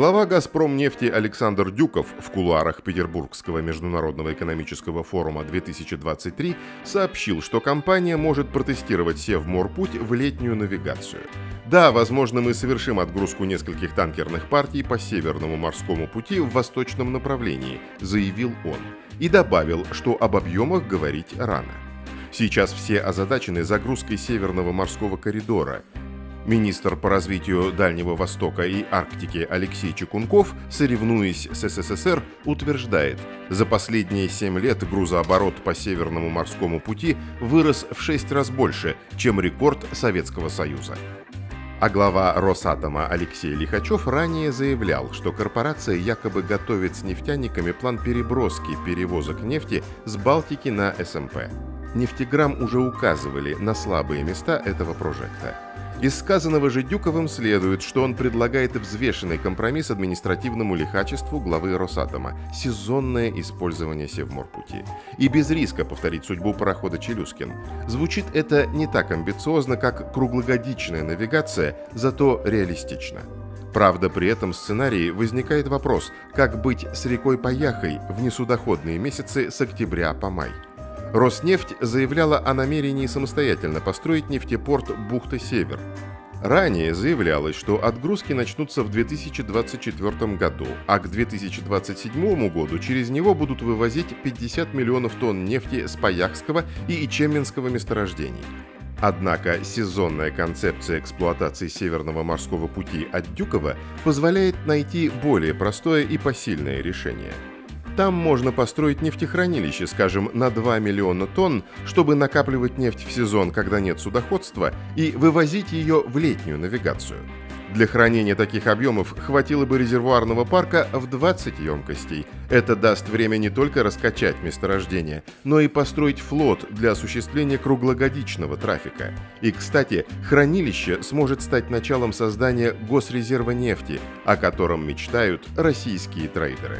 Глава «Газпромнефти» Александр Дюков в кулуарах Петербургского международного экономического форума 2023 сообщил, что компания может протестировать Севморпуть в летнюю навигацию. Да, возможно, мы совершим отгрузку нескольких танкерных партий по Северному морскому пути в восточном направлении, заявил он. И добавил, что об объемах говорить рано. Сейчас все озадачены загрузкой Северного морского коридора. Министр по развитию Дальнего Востока и Арктики Алексей Чекунков, соревнуясь с СССР, утверждает, за последние 7 лет грузооборот по Северному морскому пути вырос в 6 раз больше, чем рекорд Советского Союза. А глава Росатома Алексей Лихачев ранее заявлял, что корпорация якобы готовит с нефтяниками план переброски перевозок нефти с Балтики на СМП. Нефтеграмм уже указывали на слабые места этого прожекта. Из сказанного же Дюковым следует, что он предлагает взвешенный компромисс административному лихачеству главы Росатома – сезонное использование Севморпути. И без риска повторить судьбу парохода «Челюскин». Звучит это не так амбициозно, как круглогодичная навигация, зато реалистично. Правда, при этом сценарии возникает вопрос, как быть с рекой Паяхой в несудоходные месяцы с октября по май – Роснефть заявляла о намерении самостоятельно построить нефтепорт «Бухта-Север». Ранее заявлялось, что отгрузки начнутся в 2024 году, а к 2027 году через него будут вывозить 50 миллионов тонн нефти с Паяхского и Ичеменского месторождений. Однако сезонная концепция эксплуатации Северного морского пути от Дюкова позволяет найти более простое и посильное решение – там можно построить нефтехранилище, скажем, на 2 миллиона тонн, чтобы накапливать нефть в сезон, когда нет судоходства, и вывозить ее в летнюю навигацию. Для хранения таких объемов хватило бы резервуарного парка в 20 емкостей. Это даст время не только раскачать месторождение, но и построить флот для осуществления круглогодичного трафика. И, кстати, хранилище сможет стать началом создания госрезерва нефти, о котором мечтают российские трейдеры.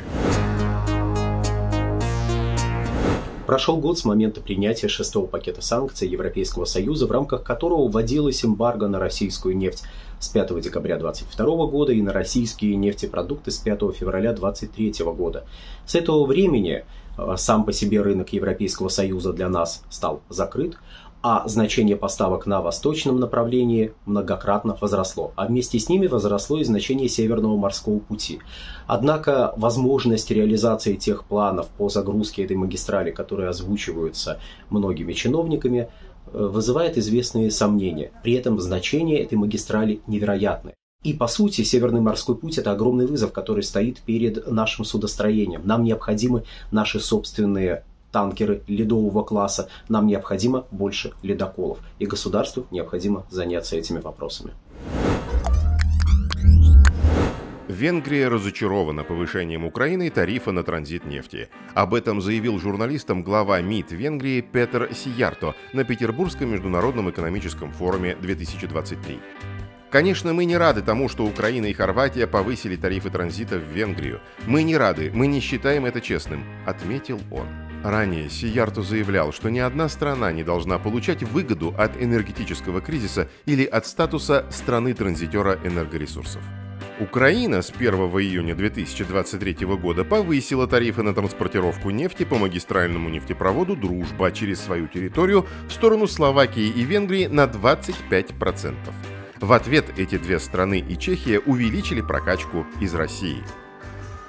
Прошел год с момента принятия шестого пакета санкций Европейского Союза, в рамках которого вводилась эмбарго на российскую нефть с 5 декабря 2022 года и на российские нефтепродукты с 5 февраля 2023 года. С этого времени э, сам по себе рынок Европейского Союза для нас стал закрыт, а значение поставок на восточном направлении многократно возросло, а вместе с ними возросло и значение Северного морского пути. Однако возможность реализации тех планов по загрузке этой магистрали, которые озвучиваются многими чиновниками, э, вызывает известные сомнения. При этом значение этой магистрали невероятное. И по сути, Северный морской путь – это огромный вызов, который стоит перед нашим судостроением. Нам необходимы наши собственные танкеры ледового класса, нам необходимо больше ледоколов. И государству необходимо заняться этими вопросами. Венгрия разочарована повышением Украины тарифа на транзит нефти. Об этом заявил журналистам глава МИД Венгрии Петр Сиярто на Петербургском международном экономическом форуме 2023. Конечно, мы не рады тому, что Украина и Хорватия повысили тарифы транзита в Венгрию. Мы не рады, мы не считаем это честным, отметил он. Ранее Сиярту заявлял, что ни одна страна не должна получать выгоду от энергетического кризиса или от статуса страны-транзитера энергоресурсов. Украина с 1 июня 2023 года повысила тарифы на транспортировку нефти по магистральному нефтепроводу «Дружба» через свою территорию в сторону Словакии и Венгрии на 25%. В ответ эти две страны и Чехия увеличили прокачку из России –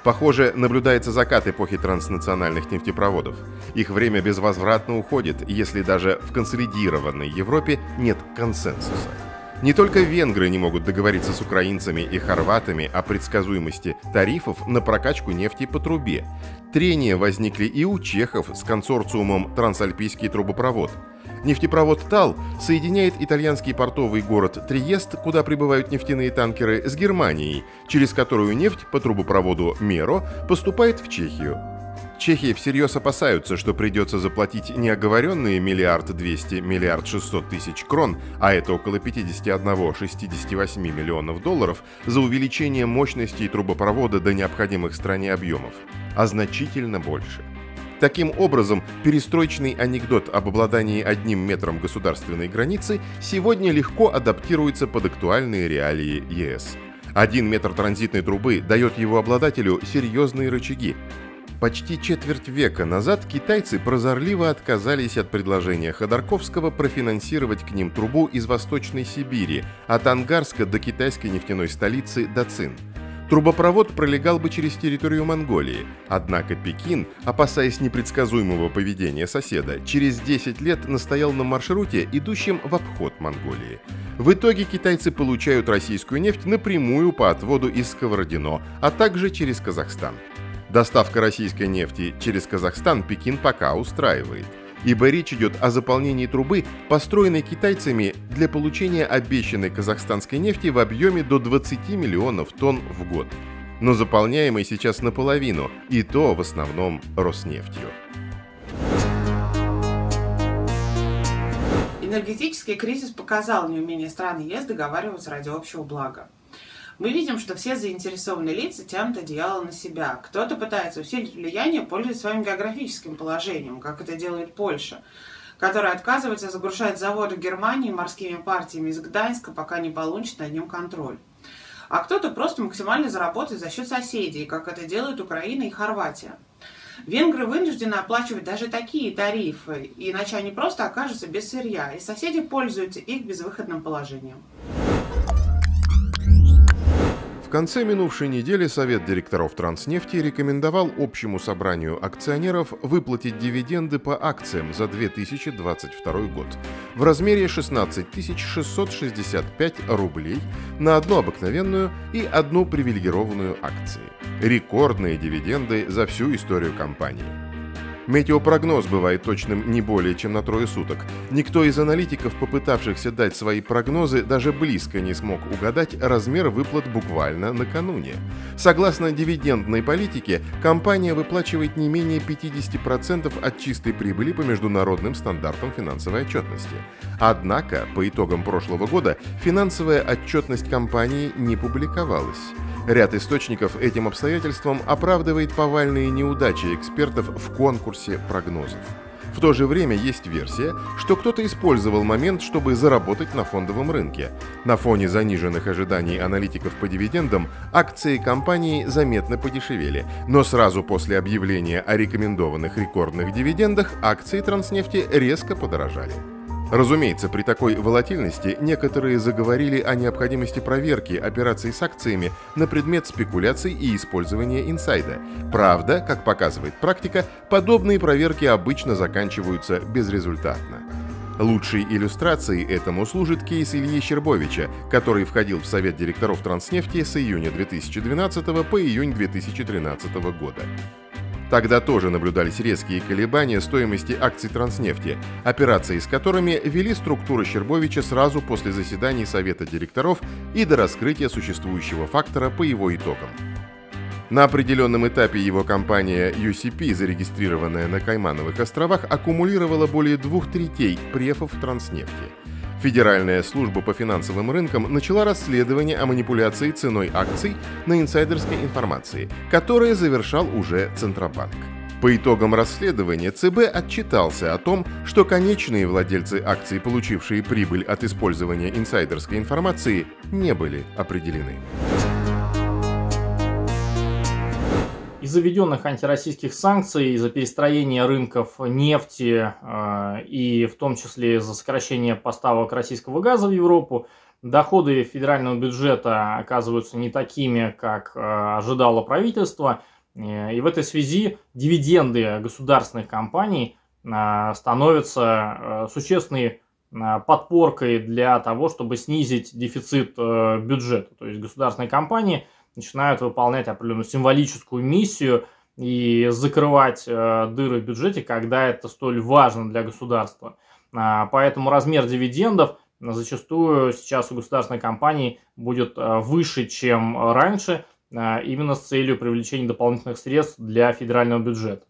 Похоже, наблюдается закат эпохи транснациональных нефтепроводов. Их время безвозвратно уходит, если даже в консолидированной Европе нет консенсуса. Не только венгры не могут договориться с украинцами и хорватами о предсказуемости тарифов на прокачку нефти по трубе. Трения возникли и у чехов с консорциумом «Трансальпийский трубопровод», Нефтепровод ТАЛ соединяет итальянский портовый город Триест, куда прибывают нефтяные танкеры, с Германией, через которую нефть по трубопроводу Меро поступает в Чехию. Чехии всерьез опасаются, что придется заплатить не оговоренные миллиард двести, миллиард шестьсот тысяч крон, а это около 51-68 миллионов долларов, за увеличение мощности трубопровода до необходимых стране объемов, а значительно больше. Таким образом, перестроечный анекдот об обладании одним метром государственной границы сегодня легко адаптируется под актуальные реалии ЕС. Один метр транзитной трубы дает его обладателю серьезные рычаги. Почти четверть века назад китайцы прозорливо отказались от предложения Ходорковского профинансировать к ним трубу из Восточной Сибири, от Ангарска до китайской нефтяной столицы Дацин – Трубопровод пролегал бы через территорию Монголии, однако Пекин, опасаясь непредсказуемого поведения соседа, через 10 лет настоял на маршруте, идущем в обход Монголии. В итоге китайцы получают российскую нефть напрямую по отводу из Сковородино, а также через Казахстан. Доставка российской нефти через Казахстан Пекин пока устраивает ибо речь идет о заполнении трубы, построенной китайцами для получения обещанной казахстанской нефти в объеме до 20 миллионов тонн в год. Но заполняемой сейчас наполовину, и то в основном Роснефтью. Энергетический кризис показал неумение стран ЕС договариваться ради общего блага. Мы видим, что все заинтересованные лица тянут одеяло на себя. Кто-то пытается усилить влияние, пользуясь своим географическим положением, как это делает Польша, которая отказывается загружать заводы Германии морскими партиями из Гданьска, пока не получит над ним контроль. А кто-то просто максимально заработает за счет соседей, как это делают Украина и Хорватия. Венгры вынуждены оплачивать даже такие тарифы, иначе они просто окажутся без сырья, и соседи пользуются их безвыходным положением конце минувшей недели Совет директоров Транснефти рекомендовал общему собранию акционеров выплатить дивиденды по акциям за 2022 год в размере 16 665 рублей на одну обыкновенную и одну привилегированную акции. Рекордные дивиденды за всю историю компании. Метеопрогноз бывает точным не более чем на трое суток. Никто из аналитиков, попытавшихся дать свои прогнозы, даже близко не смог угадать размер выплат буквально накануне. Согласно дивидендной политике, компания выплачивает не менее 50% от чистой прибыли по международным стандартам финансовой отчетности. Однако, по итогам прошлого года, финансовая отчетность компании не публиковалась. Ряд источников этим обстоятельством оправдывает повальные неудачи экспертов в конкурсе прогнозов. В то же время есть версия, что кто-то использовал момент, чтобы заработать на фондовом рынке. На фоне заниженных ожиданий аналитиков по дивидендам акции компании заметно подешевели, но сразу после объявления о рекомендованных рекордных дивидендах акции Транснефти резко подорожали. Разумеется, при такой волатильности некоторые заговорили о необходимости проверки операций с акциями на предмет спекуляций и использования инсайда. Правда, как показывает практика, подобные проверки обычно заканчиваются безрезультатно. Лучшей иллюстрацией этому служит кейс Ильи Щербовича, который входил в совет директоров Транснефти с июня 2012 по июнь 2013 года. Тогда тоже наблюдались резкие колебания стоимости акций Транснефти, операции с которыми вели структуры Щербовича сразу после заседаний Совета директоров и до раскрытия существующего фактора по его итогам. На определенном этапе его компания UCP, зарегистрированная на Каймановых островах, аккумулировала более двух третей префов Транснефти – Федеральная служба по финансовым рынкам начала расследование о манипуляции ценой акций на инсайдерской информации, которое завершал уже Центробанк. По итогам расследования ЦБ отчитался о том, что конечные владельцы акций, получившие прибыль от использования инсайдерской информации, не были определены. Из заведенных антироссийских санкций, из-за перестроения рынков нефти э, и в том числе из-за сокращения поставок российского газа в Европу, доходы федерального бюджета оказываются не такими, как э, ожидало правительство. И в этой связи дивиденды государственных компаний становятся существенной подпоркой для того, чтобы снизить дефицит бюджета. То есть государственные компании – начинают выполнять определенную символическую миссию и закрывать э, дыры в бюджете, когда это столь важно для государства. А, поэтому размер дивидендов зачастую сейчас у государственной компании будет э, выше, чем раньше, э, именно с целью привлечения дополнительных средств для федерального бюджета.